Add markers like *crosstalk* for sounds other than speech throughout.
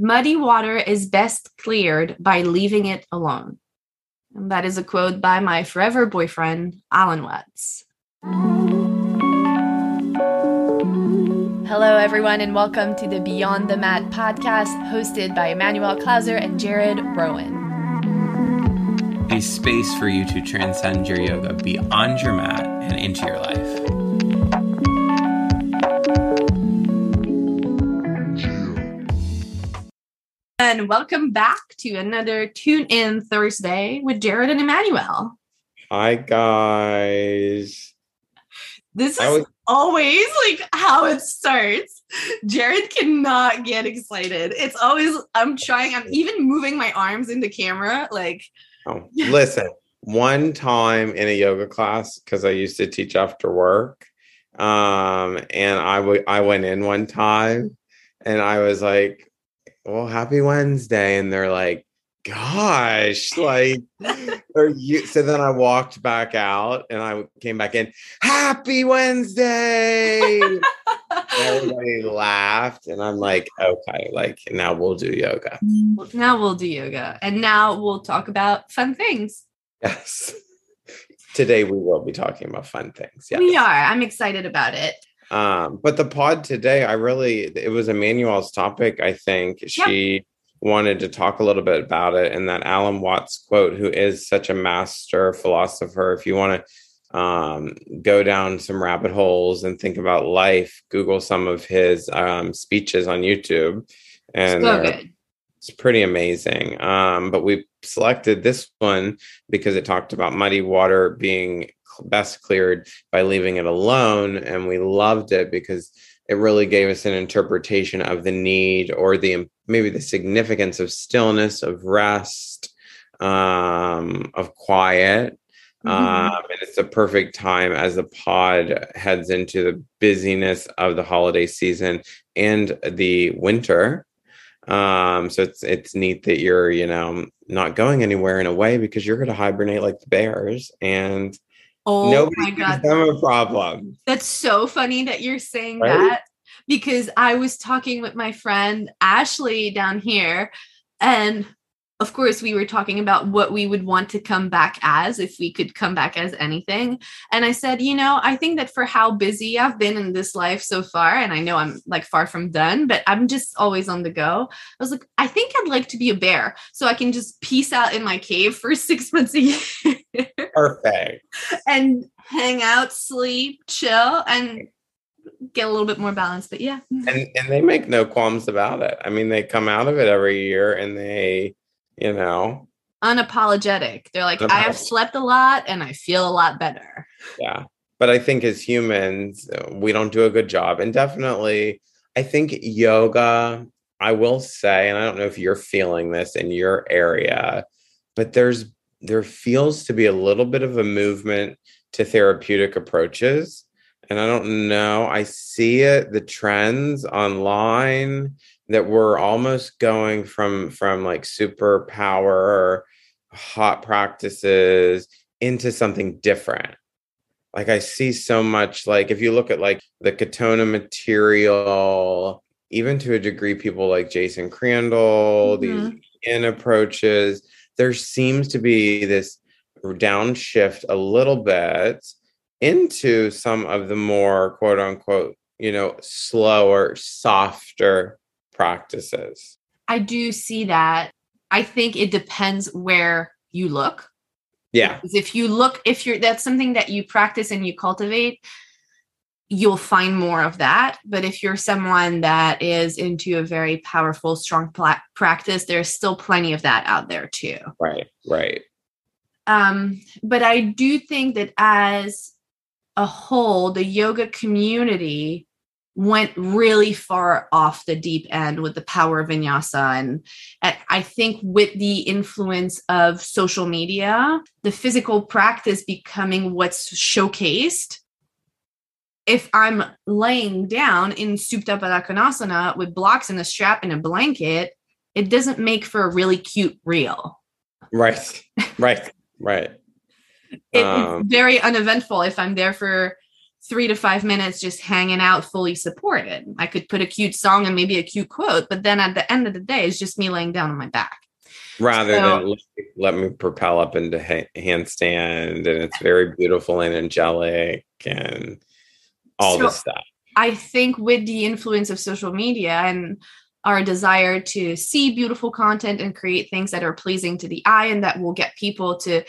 muddy water is best cleared by leaving it alone. And that is a quote by my forever boyfriend, Alan Watts. Hello, everyone, and welcome to the Beyond the Mat podcast hosted by Emmanuel Klauser and Jared Rowan. A space for you to transcend your yoga beyond your mat and into your life. And welcome back to another Tune In Thursday with Jared and Emmanuel. Hi, guys. This is was- always like how it starts. Jared cannot get excited. It's always, I'm trying, I'm even moving my arms in the camera. Like, oh, *laughs* listen, one time in a yoga class, because I used to teach after work, um, and I, w- I went in one time and I was like, well, happy Wednesday. And they're like, gosh, like, *laughs* are you? So then I walked back out and I came back in, happy Wednesday. Everybody laughed. And I'm like, okay, like now we'll do yoga. Now we'll do yoga. And now we'll talk about fun things. Yes. Today we will be talking about fun things. Yes. We are. I'm excited about it. Um, but the pod today, I really, it was Emmanuel's topic. I think she yep. wanted to talk a little bit about it. And that Alan Watts quote, who is such a master philosopher, if you want to um, go down some rabbit holes and think about life, Google some of his um, speeches on YouTube. And so it's pretty amazing. Um, but we selected this one because it talked about muddy water being best cleared by leaving it alone. And we loved it because it really gave us an interpretation of the need or the maybe the significance of stillness, of rest, um, of quiet. Mm-hmm. Um, and it's a perfect time as the pod heads into the busyness of the holiday season and the winter. Um, so it's it's neat that you're, you know, not going anywhere in a way because you're gonna hibernate like the bears and Oh Nobody my god, them a problem. That's so funny that you're saying right? that because I was talking with my friend Ashley down here, and of course, we were talking about what we would want to come back as if we could come back as anything. And I said, you know, I think that for how busy I've been in this life so far, and I know I'm like far from done, but I'm just always on the go. I was like, I think I'd like to be a bear so I can just peace out in my cave for *laughs* six months a year. Perfect. and hang out, sleep, chill, and get a little bit more balance. But yeah. And and they make no qualms about it. I mean, they come out of it every year and they you know? Unapologetic. They're like i have slept a lot and i feel a lot better. Yeah. But i think as humans we don't do a good job. And definitely i think yoga i will say and i don't know if you're feeling this in your area but there's there feels to be a little bit of a movement to therapeutic approaches. And i don't know i see it the trends online that we're almost going from from like superpower hot practices into something different like i see so much like if you look at like the katonah material even to a degree people like jason crandell mm-hmm. these in approaches there seems to be this downshift a little bit into some of the more quote unquote you know slower softer practices. I do see that. I think it depends where you look. Yeah. Because if you look, if you're that's something that you practice and you cultivate, you'll find more of that. But if you're someone that is into a very powerful, strong pla- practice, there's still plenty of that out there too. Right, right. Um, but I do think that as a whole, the yoga community went really far off the deep end with the power of vinyasa and i think with the influence of social media the physical practice becoming what's showcased if i'm laying down in supta konasana with blocks and a strap and a blanket it doesn't make for a really cute reel. Right. Right. Right. *laughs* It, um, it's very uneventful if i'm there for three to five minutes just hanging out fully supported. I could put a cute song and maybe a cute quote, but then at the end of the day, it's just me laying down on my back. Rather so, than let me propel up into ha- handstand, and it's very beautiful and angelic and all so this stuff. I think with the influence of social media and our desire to see beautiful content and create things that are pleasing to the eye and that will get people to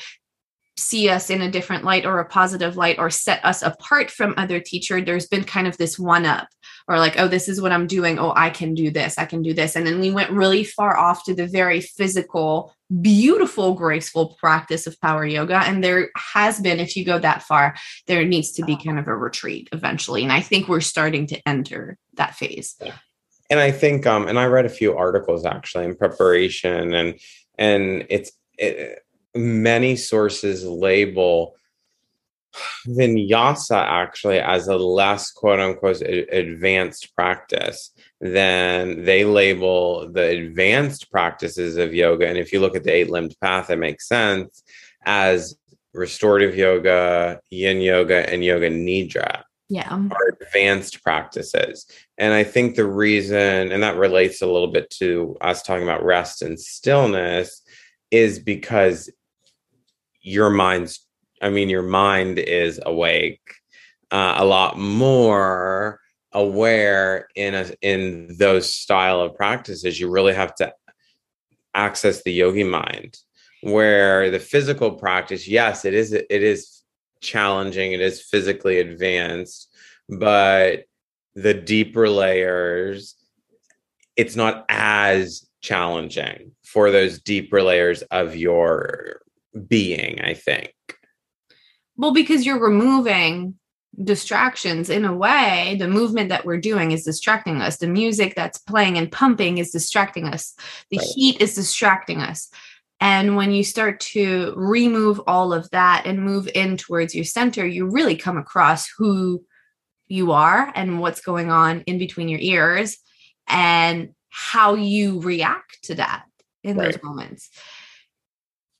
see us in a different light or a positive light or set us apart from other teacher there's been kind of this one up or like oh this is what i'm doing. Oh i can do this. I can do this. And then we went really far off to the very physical beautiful graceful practice of power yoga. And there has been if you go that far there needs to be kind of a retreat eventually. And i think we're starting to enter that phase. And i think um and i read a few articles actually in preparation. And and it's it, many sources label vinyasa actually as a less quote unquote advanced practice than they label the advanced practices of yoga. And if you look at the eight limbed path, it makes sense as restorative yoga, yin yoga, and yoga nidra. Yeah. Are advanced practices. And I think the reason, and that relates a little bit to us talking about rest and stillness, is because your mind's i mean your mind is awake uh, a lot more aware in a in those style of practices you really have to access the yogi mind. Where the physical practice yes it is it is challenging it is physically advanced but the deeper layers it's not as challenging for those deeper layers of your being, I think. Well, because you're removing distractions in a way, the movement that we're doing is distracting us. The music that's playing and pumping is distracting us. The right. heat is distracting us. And when you start to remove all of that and move in towards your center, you really come across who you are and what's going on in between your ears and how you react to that in right. those moments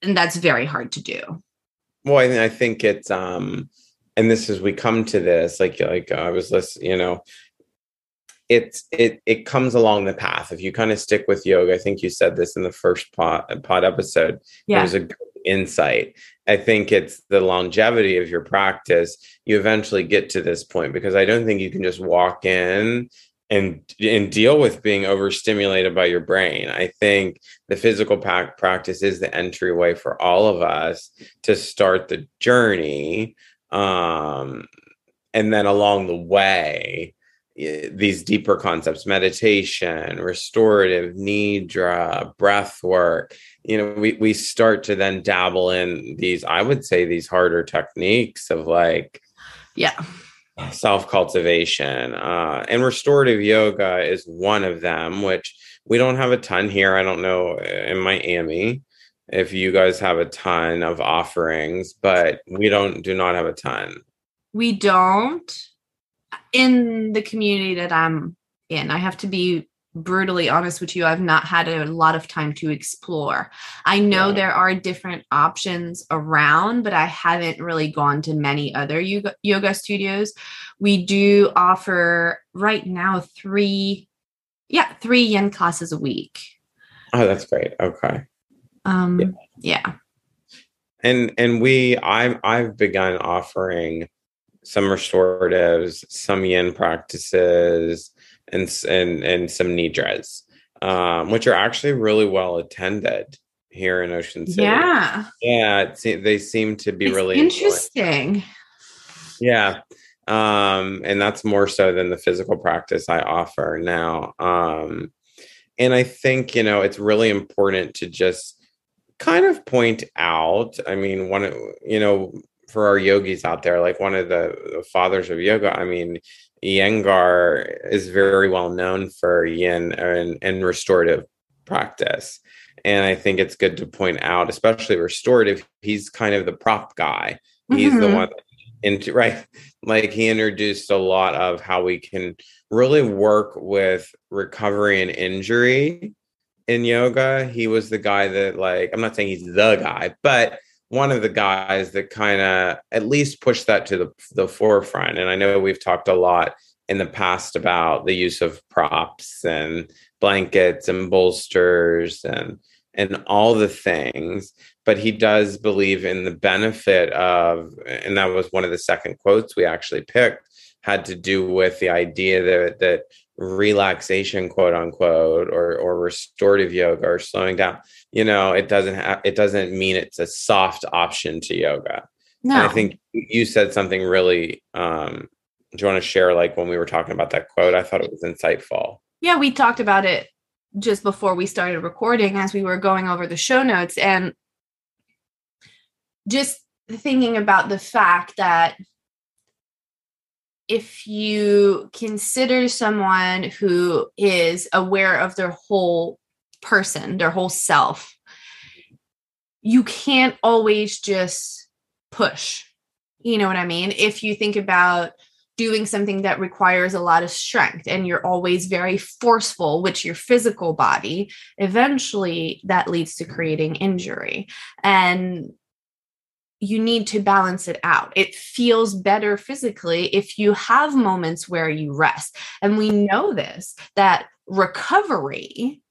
and that's very hard to do. Well i, I think it's um and this is we come to this like like i was listening you know it's it it comes along the path. If you kind of stick with yoga i think you said this in the first pod pod episode yeah. it was a good insight. I think it's the longevity of your practice. You eventually get to this point because i don't think you can just walk in and and deal with being overstimulated by your brain. I think the physical practice is the entryway for all of us to start the journey. Um, and then along the way, these deeper concepts meditation restorative nidra breath work you know we, we start to then dabble in these i would say these harder techniques of like yeah self cultivation. Uh, and restorative yoga is one of them, which we don't have a ton here. I don't know uh, in Miami if you guys have a ton of offerings, but we don't do not have a ton. We don't in the community that I'm in. I have to be brutally honest with you, I've not had a lot of time to explore. I know yeah. there are different options around, but I haven't really gone to many other yoga, yoga studios. We do offer right now three, yeah, three yin classes a week. Oh, that's great. Okay. Um, yeah. yeah. And and we I've I've begun offering some restoratives, some yin practices, and and and some nidras, um, which are actually really well attended here in Ocean City. Yeah, yeah, they seem to be it's really interesting. Yeah, um, and that's more so than the physical practice I offer now. Um, and I think you know it's really important to just kind of point out. I mean, one, you know, for our yogis out there, like one of the, the fathers of yoga. I mean, Iyengar is very well known for yin and, and restorative practice. And I think it's good to point out, especially restorative, he's kind of the prop guy. He's mm-hmm. the one into *laughs* right. Like he introduced a lot of how we can really work with recovery and injury in yoga. He was the guy that like I'm not saying he's the guy, but one of the guys that kind of at least pushed that to the, the forefront. And I know we've talked a lot in the past about the use of props and blankets and bolsters and and all the things but he does believe in the benefit of and that was one of the second quotes we actually picked had to do with the idea that that relaxation quote unquote or or restorative yoga or slowing down you know it doesn't have it doesn't mean it's a soft option to yoga. No. And i think you said something really um do you want to share like when we were talking about that quote? I thought it was insightful. Yeah we talked about it just before we started recording as we were going over the show notes and just thinking about the fact that if you consider someone who is aware of their whole person, their whole self, you can't always just push. You know what I mean? If you think about doing something that requires a lot of strength and you're always very forceful with your physical body, eventually that leads to creating injury. And you need to balance it out. It feels better physically if you have moments where you rest. And we know this that recovery,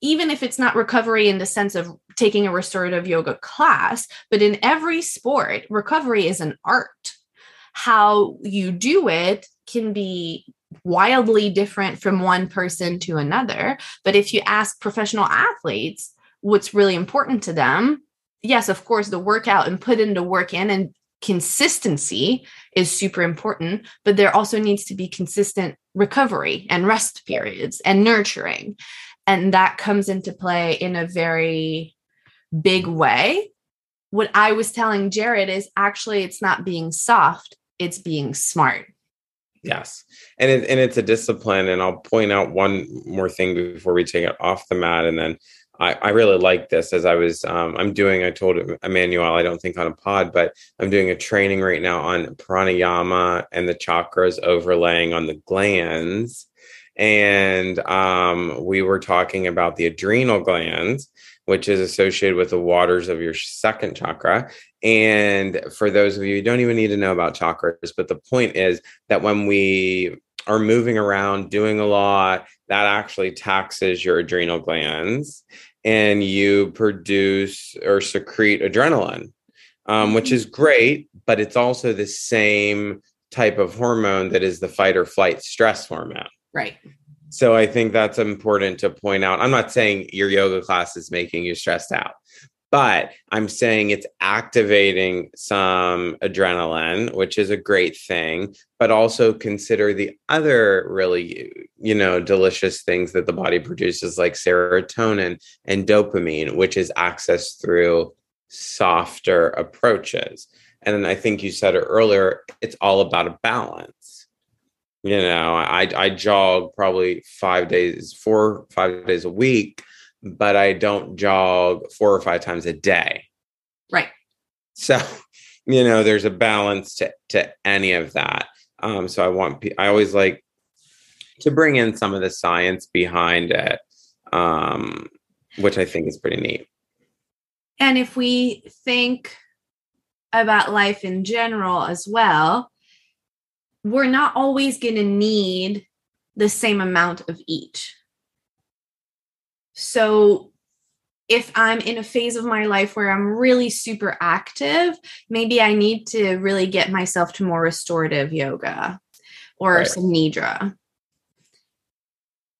even if it's not recovery in the sense of taking a restorative yoga class, but in every sport, recovery is an art. How you do it can be wildly different from one person to another. But if you ask professional athletes what's really important to them, yes, of course, the workout and put into work in and consistency is super important, but there also needs to be consistent recovery and rest periods and nurturing. And that comes into play in a very big way. What I was telling Jared is actually it's not being soft, it's being smart. Yes. And it, and it's a discipline and I'll point out one more thing before we take it off the mat and then I, I really like this as I was um, I'm doing I told Emmanuel I don't think on a pod but I'm doing a training right now on pranayama and the chakras overlaying on the glands. And um, we were talking about the adrenal glands which is associated with the waters of your second chakra. And for those of you who don't even need to know about chakras but the point is that when we are moving around doing a lot that actually taxes your adrenal glands and you produce or secrete adrenaline, um, which mm-hmm. is great, but it's also the same type of hormone that is the fight or flight stress hormone. Right. So I think that's important to point out. I'm not saying your yoga class is making you stressed out but I'm saying it's activating some adrenaline, which is a great thing, but also consider the other really, you know, delicious things that the body produces, like serotonin and dopamine, which is accessed through softer approaches. And I think you said it earlier, it's all about a balance. You know, I, I jog probably five days, four, five days a week but I don't jog four or five times a day. Right. So, *laughs* you know, there's a balance to to any of that. Um, so I want I always like to bring in some of the science behind it, um, which I think is pretty neat. And if we think about life in general as well, we're not always going to need the same amount of each. So if I'm in a phase of my life where I'm really super active, maybe I need to really get myself to more restorative yoga or right. some nidra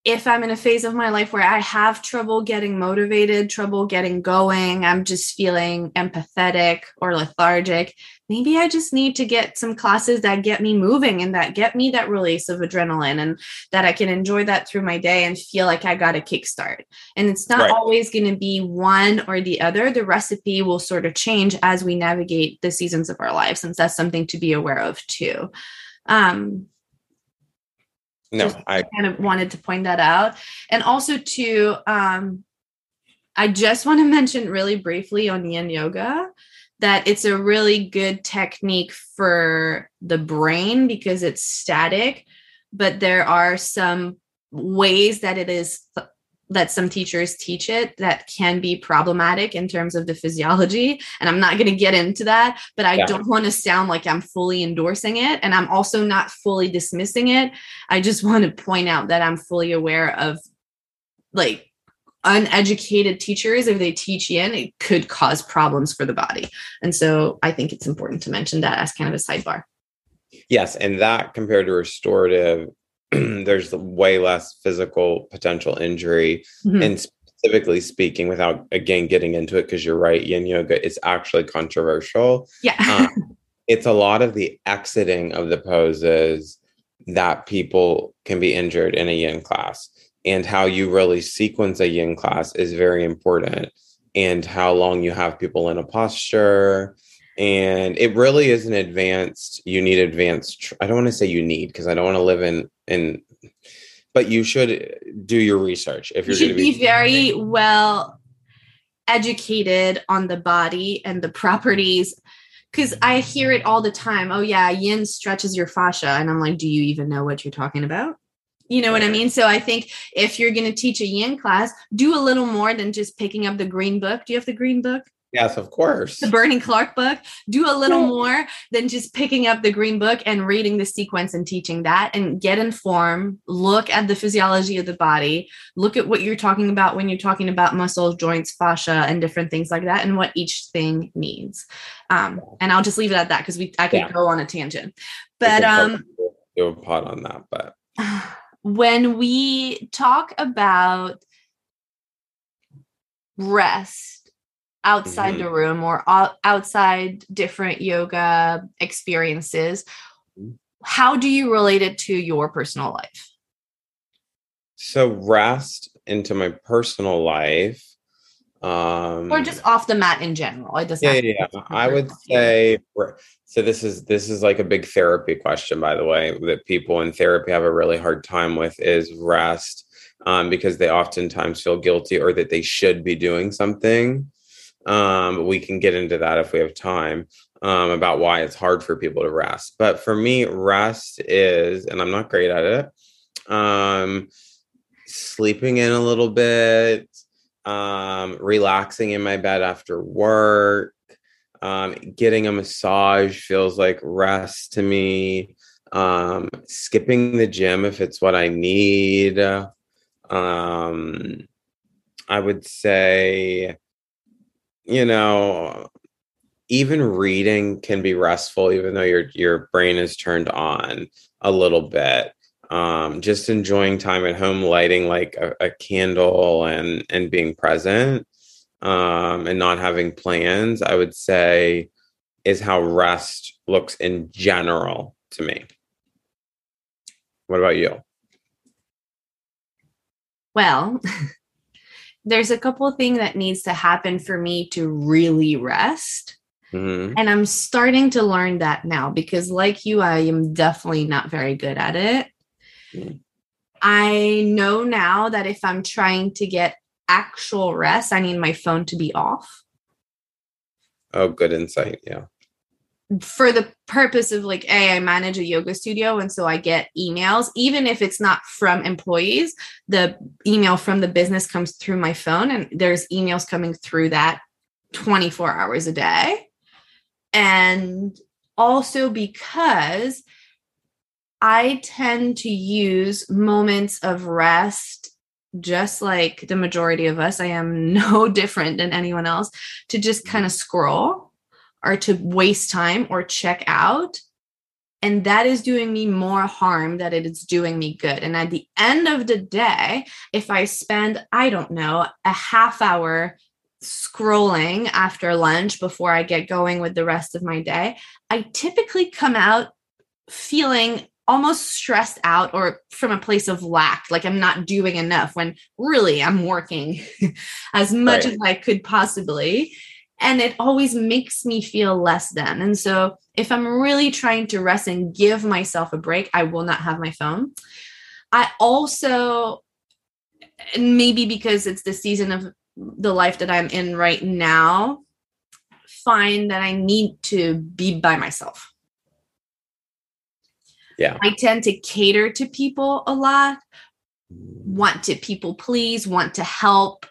if I'm in a phase of my life where I have trouble getting motivated, trouble getting going, I'm just feeling empathetic or lethargic, maybe I just need to get some classes that get me moving and that get me that release of adrenaline and that I can enjoy that through my day and feel like I got a kickstart. And it's not right. always going to be one or the other. The recipe will sort of change as we navigate the seasons of our lives, since that's something to be aware of too. Um, no i kind of wanted to point that out. And also to um i just want to *laughs* mention really briefly on yin yoga that it's a really good technique for the brain because it's static but there are some ways that it is that some teachers teach it that can be problematic in terms of the physiology and i'm not going to get into that but i yeah. don't want to sound like i'm fully endorsing it and i'm also not fully dismissing it. I just want to point out that i'm fully aware of like uneducated teachers if they teach yin it could cause problems for the body. And so i think it's important to mention that as kind of a sidebar. Yes and that compared to restorative *clears throat* there's way less physical potential injury mm-hmm. and specifically speaking without again getting into it because you're right yin yoga is actually controversial yeah um, it's a lot of the exiting of the poses that people can be injured in a yin class and how you really sequence a yin class is very important and how long you have people in a posture and it really is an advanced you need advanced i don't want to say you need because i don't want to live in in but you should do your research if you're you should be, be very well educated on the body and the properties because i hear it all the time oh yeah yin stretches your fascia and i'm like do you even know what you're talking about you know what I mean? So I think if you're going to teach a yin class, do a little more than just picking up the green book. Do you have the green book? Yes, of course. The Bernie Clark book. Do a little more than just picking up the green book and reading the sequence and teaching that and get informed. Look at the physiology of the body. Look at what you're talking about when you're talking about muscles, joints, fascia, and different things like that, and what each thing needs. Um, and I'll just leave it at that because we I could yeah. go on a tangent. But um do a pot on that, but *sighs* when we talk about rest outside mm-hmm. the room or outside different yoga experiences mm-hmm. how do you relate it to your personal life so rest into my personal life um or just off the mat in general it doesn't yeah yeah, yeah. i would say so this is this is like a big therapy question by the way that people in therapy have a really hard time with is rest um, because they oftentimes feel guilty or that they should be doing something um, we can get into that if we have time um, about why it's hard for people to rest. But for me, rest is, and I'm not great at it, um, sleeping in a little bit, um, relaxing in my bed after work, um, getting a massage feels like rest to me. Um, skipping the gym if it's what I need. I would say you know, even reading can be restful, even though your your brain is turned on a little bit. Um, just enjoying time at home, lighting like a, a candle and and being present, um, and not having plans, I would say, is how rest looks in general to me. What about you? Well, *laughs* there's a couple of things that needs to happen for me to really rest. Mm-hmm. And I'm starting to learn that now because, like you, I am definitely not very good at it. Mm-hmm. I know now that if I'm trying to get actual rest, I need my phone to be off. Oh, good insight. Yeah for the purpose of like hey i manage a yoga studio and so i get emails. Even if it's not from employees the email from the business comes through my phone and there's emails coming through that 24 hours a day. And also because i tend to use moments of rest just like the majority of us i am *laughs* no different than anyone else to just kind of scroll or to waste time or check out. And that is doing me more harm than it is doing me good. And at the end of the day, if I spend, I don't know, a half hour scrolling after lunch before I get going with the rest of my day, I typically come out feeling almost stressed out or from a place of lack like i'm not doing enough when really i'm working *laughs* as much right. as i could possibly and it always makes me feel less than. And so if I'm really trying to rest and give myself a break, I will not have my phone. I also and maybe because it's the season of the life that I'm in right now, find that I need to be by myself. Yeah. I tend to cater to people a lot, want to people please, want to help.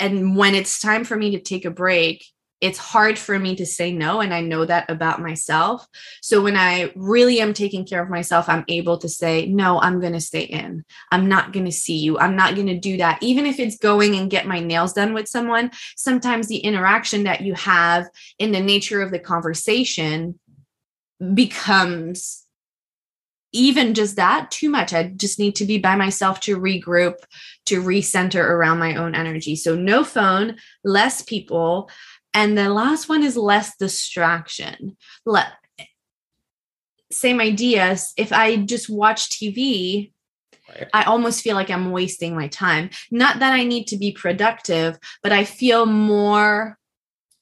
And when it's time for me to take a break, it's hard for me to say no and i know that about myself. So when i really am taking care of myself i'm able to say no i'm going to stay in. I'm not going to see you. I'm not going to do that. Even if it's going and get my nails done with someone sometimes the interaction that you have in the nature of the conversation becomes even just that too much i just need to be by myself to regroup to recenter around my own energy so no phone less people and the last one is less distraction. Let, same ideas. If I just watch TV, right. I almost feel like I'm wasting my time. Not that I need to be productive, but I feel more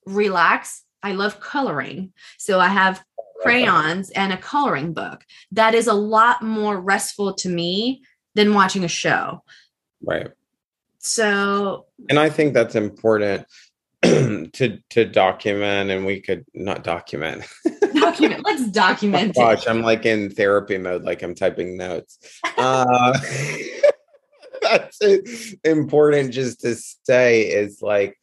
relaxed. I love coloring. So I have crayons and a coloring book. That is a lot more restful to me than watching a show. Right. So, and I think that's important *clears throat* to to document and we could not document *laughs* document let's document oh, gosh i'm like in therapy mode like i'm typing notes uh *laughs* that's important just to say is like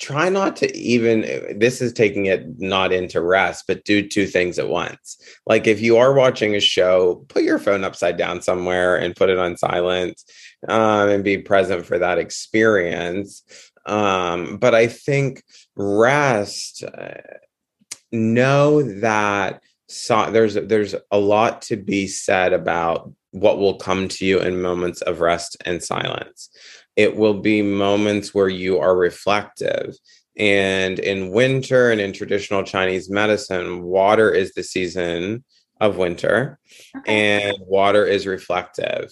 try not to even this is taking it not into rest but do two things at once like if you are watching a show put your phone upside down somewhere and put it on silent um, and be present for that experience um, but I think rest, uh, know that so, there's there's a lot to be said about what will come to you in moments of rest and silence. It will be moments where you are reflective. And in winter and in traditional Chinese medicine, water is the season of winter okay. and water is reflective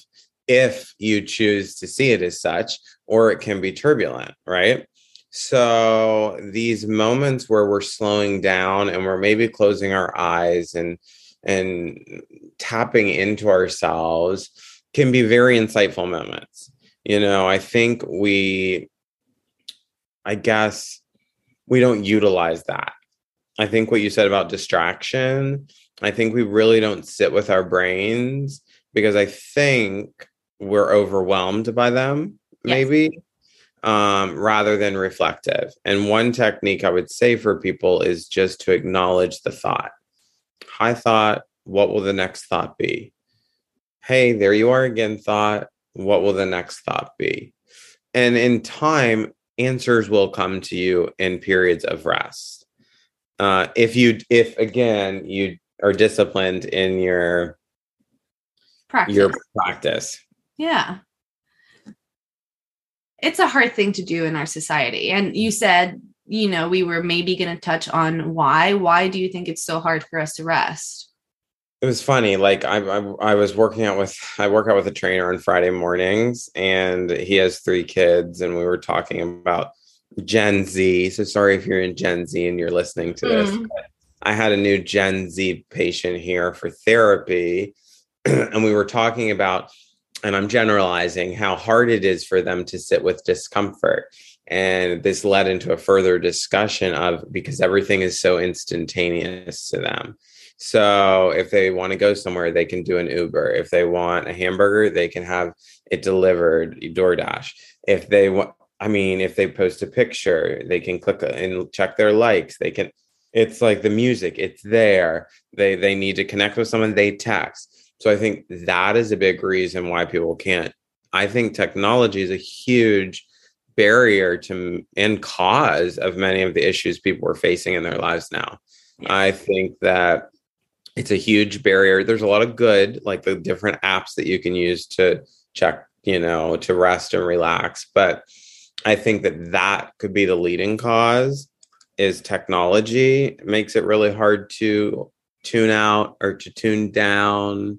if you choose to see it as such, or it can be turbulent, right? So these moments where we're slowing down and we're maybe closing our eyes and and tapping into ourselves can be very insightful moments. You know, I think we I guess we don't utilize that. I think what you said about distraction, I think we really don't sit with our brains because I think we're overwhelmed by them yes. maybe um, rather than reflective and one technique i would say for people is just to acknowledge the thought hi thought what will the next thought be hey there you are again thought what will the next thought be and in time answers will come to you in periods of rest uh, if you if again you are disciplined in your practice. your practice yeah. It's a hard thing to do in our society. And you said, you know, we were maybe going to touch on why. Why do you think it's so hard for us to rest? It was funny. Like I, I, I was working out with, I work out with a trainer on Friday mornings, and he has three kids, and we were talking about Gen Z. So sorry if you're in Gen Z and you're listening to this. Mm. I had a new Gen Z patient here for therapy, *clears throat* and we were talking about and I'm generalizing how hard it is for them to sit with discomfort. And this led into a further discussion of because everything is so instantaneous to them. So if they want to go somewhere, they can do an Uber. If they want a hamburger, they can have it delivered DoorDash. If they want, I mean, if they post a picture, they can click uh, and check their likes. They can. It's like the music; it's there. They they need to connect with someone. They text so I think that is a big reason why people can't. I think technology is a huge barrier to and cause of many of the issues people are facing in their lives now. I think that it's a huge barrier. There's a lot of good, like the different apps that you can use to check, you know, to rest and relax. But I think that that could be the leading cause is technology it makes it really hard to tune out or to tune down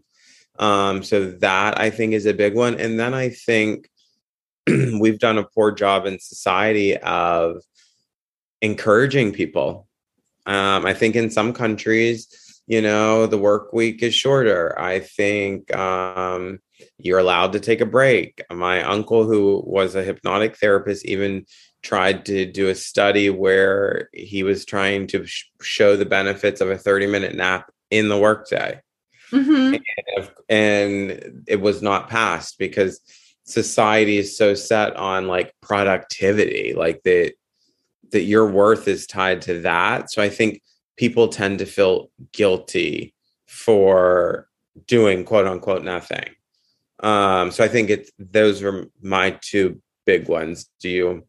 um, so that I think is a big one. And then I think *clears throat* we've done a poor job in society of encouraging people. Um, I think in some countries, you know, the work week is shorter. I think um, you're allowed to take a break. My uncle, who was a hypnotic therapist, even tried to do a study where he was trying to sh- show the benefits of a 30 minute nap in the workday Mhm. and, and it was not passed because society is so set on like productivity like that that your worth is tied to that so i think people tend to feel guilty for doing quote unquote nothing um so i think it's those are my two big ones do you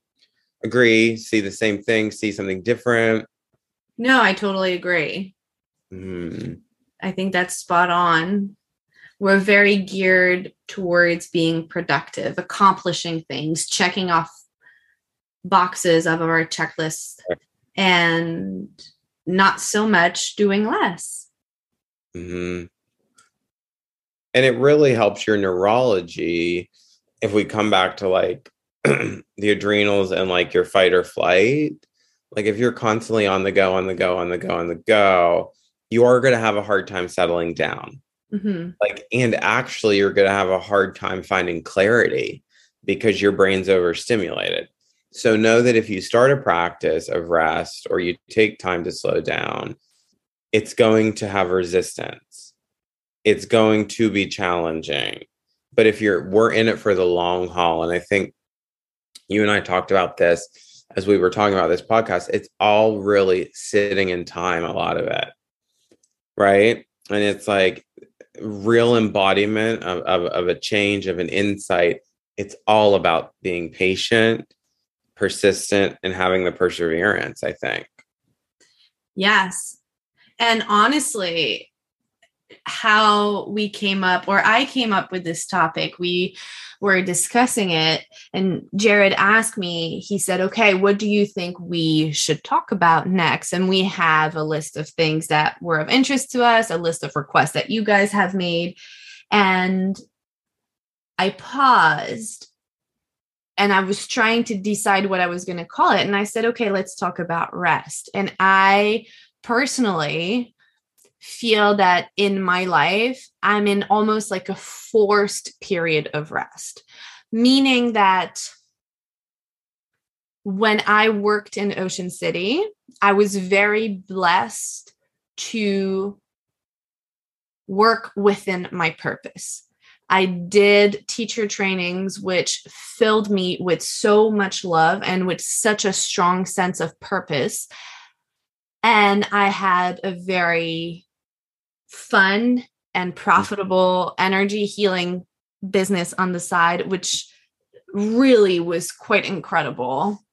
agree see the same thing see something different No, I totally agree. Hmm. I think that's spot on. We're very geared towards being productive, accomplishing things, checking off boxes of our checklist, and not so much doing less. hmm And it really helps your neurology if we come back to like *clears throat* the adrenals and like your fight or flight. Like if you're constantly on the go, on the go, on the go, on the go, you are going to have a hard time settling down. Mhm. Like, and actually, you're going to have a hard time finding clarity because your brain's overstimulated. So, know that if you start a practice of rest or you take time to slow down, it's going to have resistance. It's going to be challenging. But if you're, we're in it for the long haul. And I think you and I talked about this as we were talking about this podcast. It's all really sitting in time, a lot of it. Right. And it's like, real embodiment of, of, of a change of an insight it's all about being patient persistent and having the perseverance i think Yes. And honestly, how we came up, or I came up with this topic, we were discussing it, and Jared asked me, he said, Okay, what do you think we should talk about next? And we have a list of things that were of interest to us, a list of requests that you guys have made. And I paused and I was trying to decide what I was going to call it. And I said, okay, let's talk about rest. And I personally feel that in my life, I'm in almost like a forced period of rest, meaning that when I worked in Ocean City, I was very blessed to work within my purpose. I did teacher trainings, which filled me with so much love and with such a strong sense of purpose. And I had a very fun and profitable energy healing business on the side, which really was quite incredible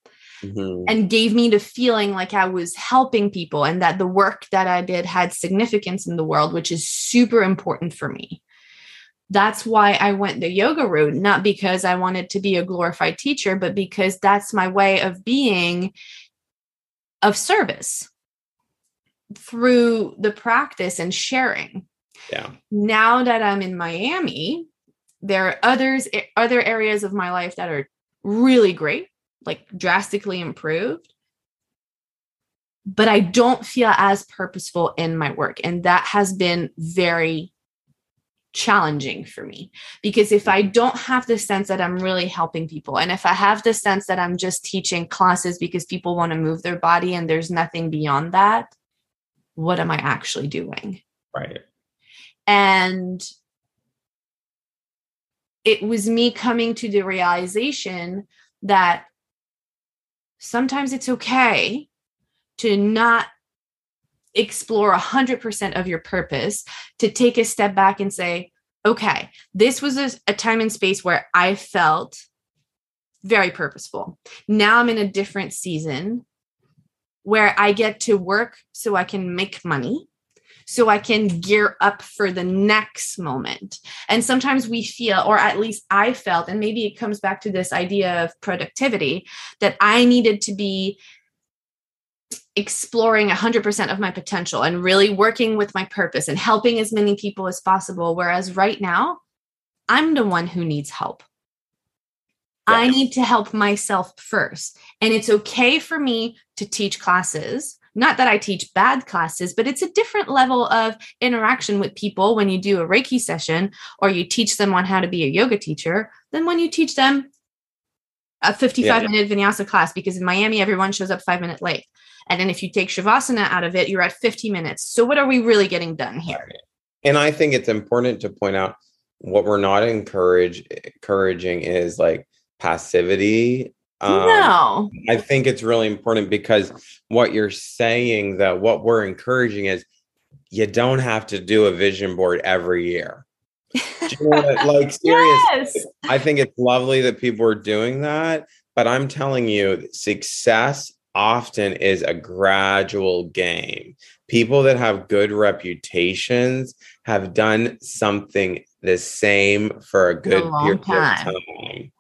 Mhm. and gave me the feeling like I was helping people and that the work that I did had significance in the world, which is super important for me. That's why I went the yoga route, not because I wanted to be a glorified teacher, but because that's my way of being of service through the practice and sharing. yeah Now that I'm in Miami, there are others eh, other areas of my life that are really great, like drastically improved. But I don't feel as purposeful in my work. And that has been very challenging for me because if I don't have the sense that I'm really helping people, and if I have the sense that I'm just teaching classes because people want to move their body and there's nothing beyond that, what am I actually doing? right And it was me coming to the realization that sometimes it's okay to not explore 100% of your purpose, to take a step back and say, okay, this was a, a time and space where I felt very purposeful. Now I'm in a different season where I get to work so I can make money so I can gear up for the next moment. And sometimes we feel, or at least I felt, and maybe it comes back to this idea of productivity, that I needed to be exploring 100% of my potential and really working with my purpose and helping as many people as possible. Whereas right now, I'm the one who needs help. I need to help myself first. And it's okay for me to teach classes. Not that I teach bad classes, but it's a different level of interaction with people when you do a Reiki session or you teach them on how to be a yoga teacher than when you teach them a 55 Yeah. minute vinyasa class because in Miami, everyone shows up five minutes late. And then if you take Shavasana out of it, you're at 50 minutes. So what are we really getting done here? And I think it's important to point out what we're not encourage encouraging is like passivity. Um, no. I think it's really important because what you're saying that what we're encouraging is you don't have to do a vision board every year. Do you know what- *laughs* like seriously, yes. I think it's lovely that people are doing that, but I'm telling you, success often is a gradual game. People that have good reputations have done something the same for a good long period time. of time.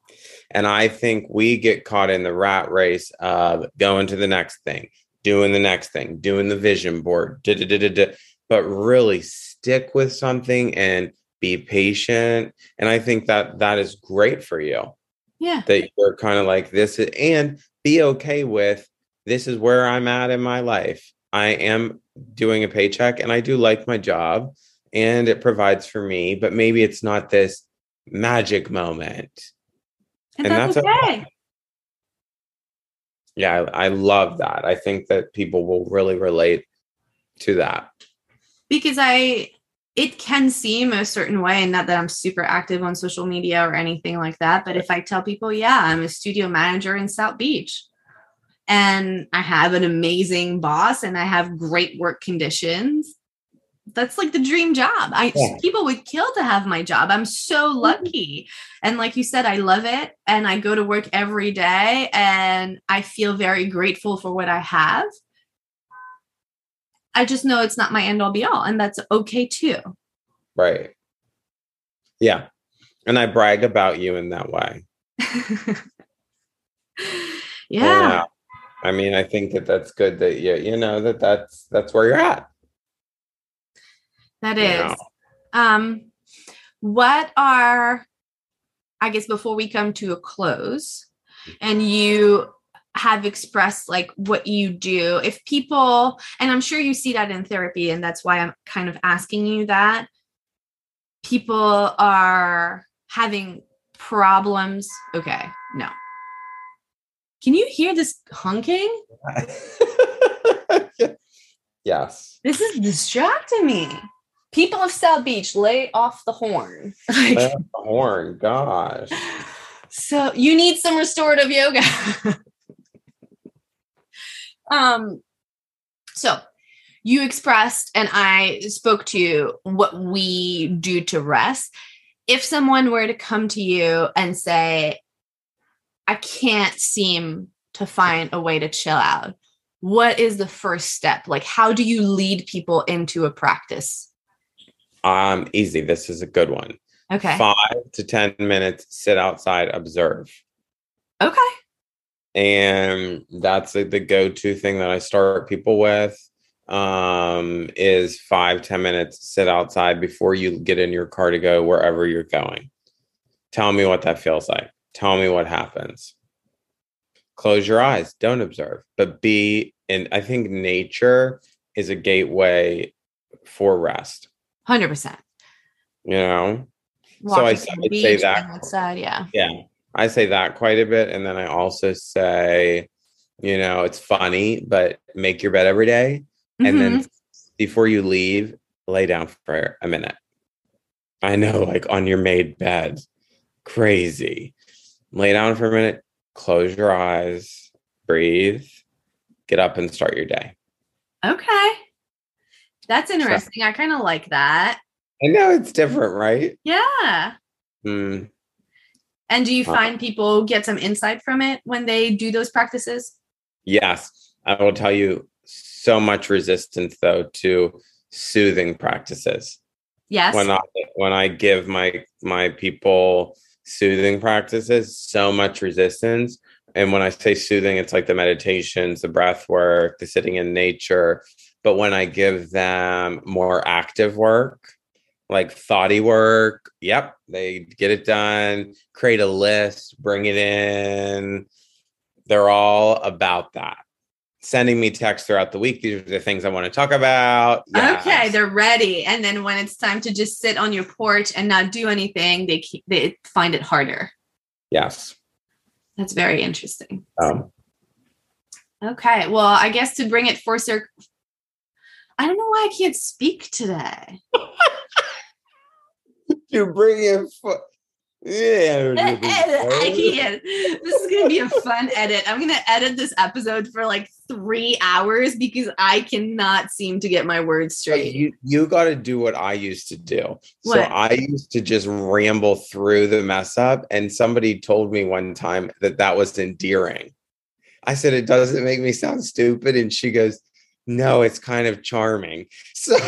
And I think we get caught in the rat race of going to the next thing, doing the next thing, doing the vision board, da, da, da, but really stick with something and be patient. And I think that that is great for you Yeah. that you're kind of like this is- and be okay with this is where I'm at in my life. I am doing a paycheck and I do like my job and it provides for me, but maybe it's not this magic moment. And, And that's, that's okay. okay. Yeah, I, I love that. I think that people will really relate to that. because I it can seem a certain way and not that I'm super active on social media or anything like that but if I tell people yeah I'm a studio manager in South Beach and I have an amazing boss and I have great work conditions that's like the dream job I Yeah. people would kill to have my job I'm so mm-hmm. lucky and like you said I love it and I go to work every day and I feel very grateful for what I have I just know it's not my end all be all, and that's okay too. Right. Yeah. And I brag about you in that way. *laughs* yeah, uh, I mean, I think that that's good that you, you know, that that's, that's where you're at. That you know. Um, what are, I guess, before we come to a close, and you have expressed like what you do, if people, and I'm sure you see that in therapy, and that's why I'm kind of asking you that people are having problems. Okay, no. Can you hear this honking? *laughs* yes. This is distracting me. People of South Beach, lay off the horn. *laughs* Like, the horn. Gosh. so you need some restorative yoga. *laughs* um, so you expressed, and I spoke to you what we do to rest. If someone were to come to you and say, I can't seem to find a way to chill out, what is the first step? Like, how do you lead people into a practice? Um, easy. This is a good one. Okay. Five to 10 minutes, sit outside, observe. Okay. and that's like the go-to thing that i start people with um is five ten minutes sit outside before you get in your car to go wherever you're going tell me what that feels like tell me what happens close your eyes don't observe but be and i think nature is a gateway for rest 100%. you know Walking I- to the I'd say that- outside, yeah. Yeah. I say that quite a bit. And then I also say, you know, it's funny, but make your bed every day. And then Mhm. before you leave, lay down for a minute. I know, like on your made bed. Crazy. Lay down for a minute, close your eyes, breathe, get up and start your day. okay. That's interesting. I kind of like that. I know it's different, right? Yeah. Hmm. And do you Uh, find people get some insight from it when they do those practices? Yes, I will tell you so much resistance though to soothing practices. Yes. When I when I give my my people soothing practices, so much resistance. And when I say soothing, it's like the meditations, the breath work, the sitting in nature. But when I give them more active work, like thoughty work, yep, they get it done, create a list, bring it in. They're all about that. Sending me texts throughout the week. These are the things I want to talk about. Okay, they're ready. And then when it's time to just sit on your porch and not do anything, they keep, they find it harder. yes. That's very interesting. Um, Okay. Well, I guess to bring it for circle, I don't know why I can't speak today. *laughs* you bring in foot. Yeah. I *laughs* can't. This is gonna be a fun edit. I'm gonna edit this episode for like three hours because I cannot seem to get my words straight. You you got to do what I used to do. So I used to just ramble through the mess up, and somebody told me one time that that was endearing. I said it doesn't make me sound stupid, and she goes, "No, it's kind of charming." *laughs* So. *laughs*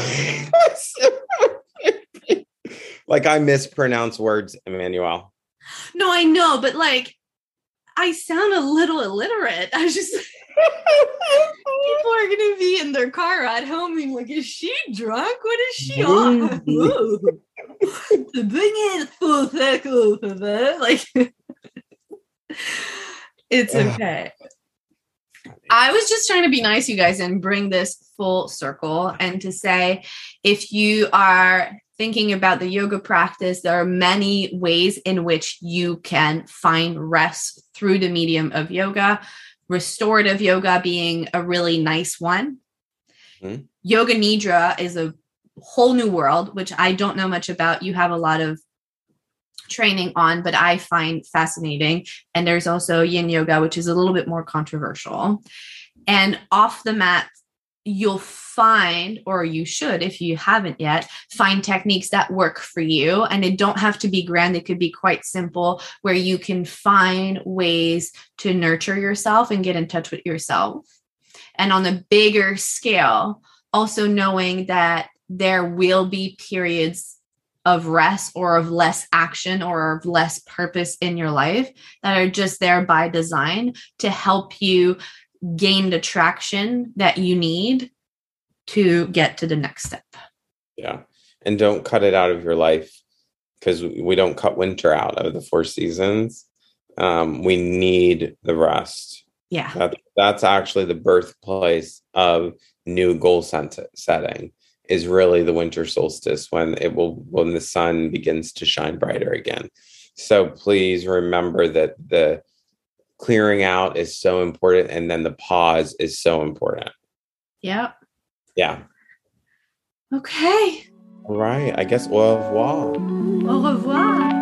like I mispronounce words, Emmanuel. No, I know, but like I sound a little illiterate. I was just *laughs* people are gonna be in their car ride home being like, is she drunk? What is she on? To bring in full circle for that. Like it's okay. I was just trying to be nice, you guys, and bring this full circle and to say if you are thinking about the yoga practice, there are many ways in which you can find rest through the medium of yoga. Restorative yoga being a really nice one. Mhm. Yoga Nidra is a whole new world, which I don't know much about. You have a lot of training on, but I find fascinating. And there's also yin yoga, which is a little bit more controversial. And off the mat, you'll find, or you should, if you haven't yet, find techniques that work for you. And it don't have to be grand, it could be quite simple, where you can find ways to nurture yourself and get in touch with yourself. And on a bigger scale, also knowing that there will be periods of rest or of less action or of less purpose in your life that are just there by design to help you gain the traction that you need to get to the next step. Yeah. And don't cut it out of your life because we don't cut winter out of the four seasons. Um, we need the rest. Yeah. That, that's actually the birthplace of new goal set- setting is really the winter solstice when it will when the sun begins to shine brighter again. So please remember that the clearing out is so important and then the pause is so important. Yep. Yeah. Okay. All right. I guess au revoir. Au revoir.